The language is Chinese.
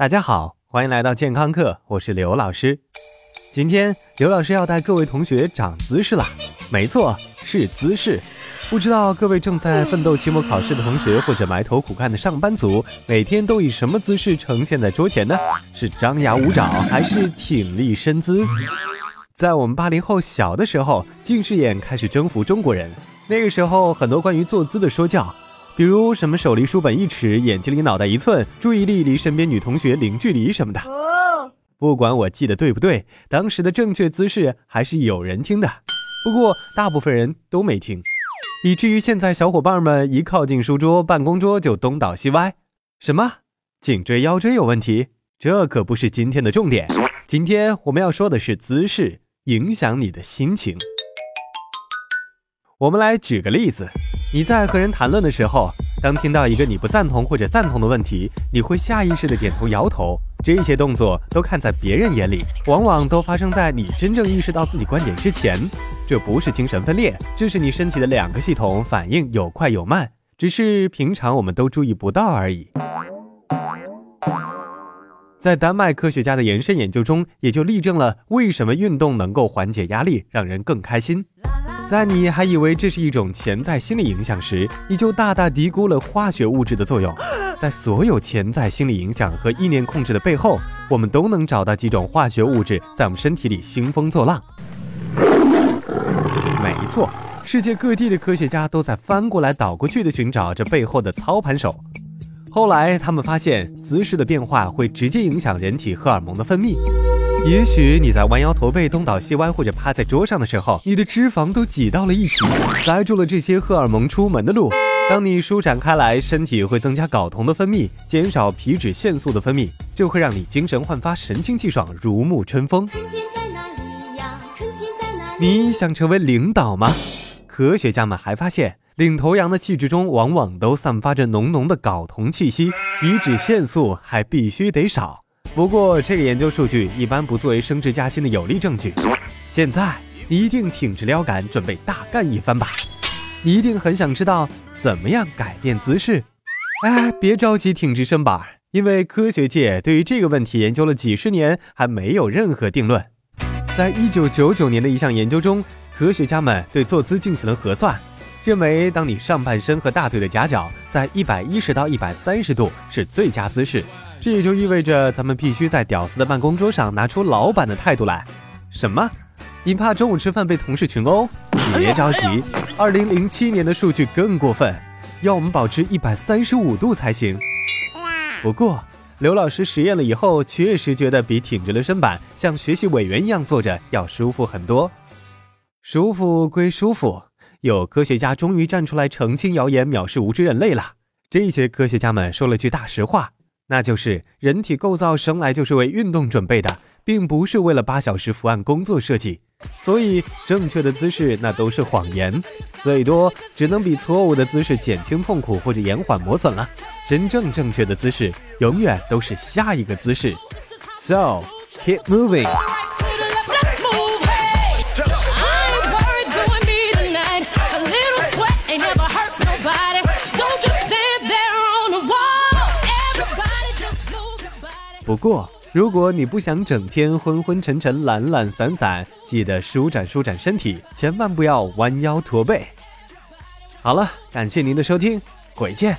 大家好，欢迎来到健康课，我是刘老师。今天刘老师要带各位同学长姿势啦，没错，是姿势。不知道各位正在奋斗期末考试的同学，或者埋头苦干的上班族，每天都以什么姿势呈现在桌前呢？是张牙舞爪，还是挺立身姿？在我们八零后小的时候，近视眼开始征服中国人。那个时候，很多关于坐姿的说教，比如什么手离书本一尺，眼睛离脑袋一寸，注意力离身边女同学零距离什么的。不管我记得对不对，当时的正确姿势还是有人听的，不过大部分人都没听。以至于现在小伙伴们一靠近书桌、办公桌就东倒西歪。什么？颈椎、腰椎有问题？这可不是今天的重点。今天我们要说的是姿势影响你的心情。我们来举个例子：你在和人谈论的时候，当听到一个你不赞同或者赞同的问题，你会下意识的点头摇头。这些动作都看在别人眼里，往往都发生在你真正意识到自己观点之前。这不是精神分裂，这是你身体的两个系统反应有快有慢，只是平常我们都注意不到而已。在丹麦科学家的延伸研究中，也就例证了为什么运动能够缓解压力，让人更开心。在你还以为这是一种潜在心理影响时，你就大大低估了化学物质的作用。在所有潜在心理影响和意念控制的背后，我们都能找到几种化学物质在我们身体里兴风作浪。没错，世界各地的科学家都在翻过来倒过去的寻找这背后的操盘手。后来，他们发现姿势的变化会直接影响人体荷尔蒙的分泌。也许你在弯腰驼背、东倒西歪或者趴在桌上的时候，你的脂肪都挤到了一起，塞住了这些荷尔蒙出门的路。当你舒展开来，身体会增加睾酮的分泌，减少皮脂腺素的分泌，这会让你精神焕发、神清气爽、如沐春风。你想成为领导吗？科学家们还发现，领头羊的气质中往往都散发着浓浓的睾酮气息，皮脂腺素还必须得少。不过，这个研究数据一般不作为升职加薪的有力证据。现在，你一定挺直腰杆，准备大干一番吧？你一定很想知道怎么样改变姿势。哎，别着急挺直身板，因为科学界对于这个问题研究了几十年，还没有任何定论。在一九九九年的一项研究中，科学家们对坐姿进行了核算，认为当你上半身和大腿的夹角在一百一十到一百三十度是最佳姿势。这也就意味着咱们必须在屌丝的办公桌上拿出老板的态度来。什么？你怕中午吃饭被同事群殴？别着急，二零零七年的数据更过分，要我们保持一百三十五度才行。不过。刘老师实验了以后，确实觉得比挺直了身板，像学习委员一样坐着要舒服很多。舒服归舒服，有科学家终于站出来澄清谣言，藐视无知人类了。这些科学家们说了句大实话，那就是人体构造生来就是为运动准备的，并不是为了八小时伏案工作设计。所以，正确的姿势那都是谎言，最多只能比错误的姿势减轻痛苦或者延缓磨损了。真正正确的姿势，永远都是下一个姿势。So keep moving。不过，如果你不想整天昏昏沉沉、懒懒散散，记得舒展舒展身体，千万不要弯腰驼背。好了，感谢您的收听，鬼见。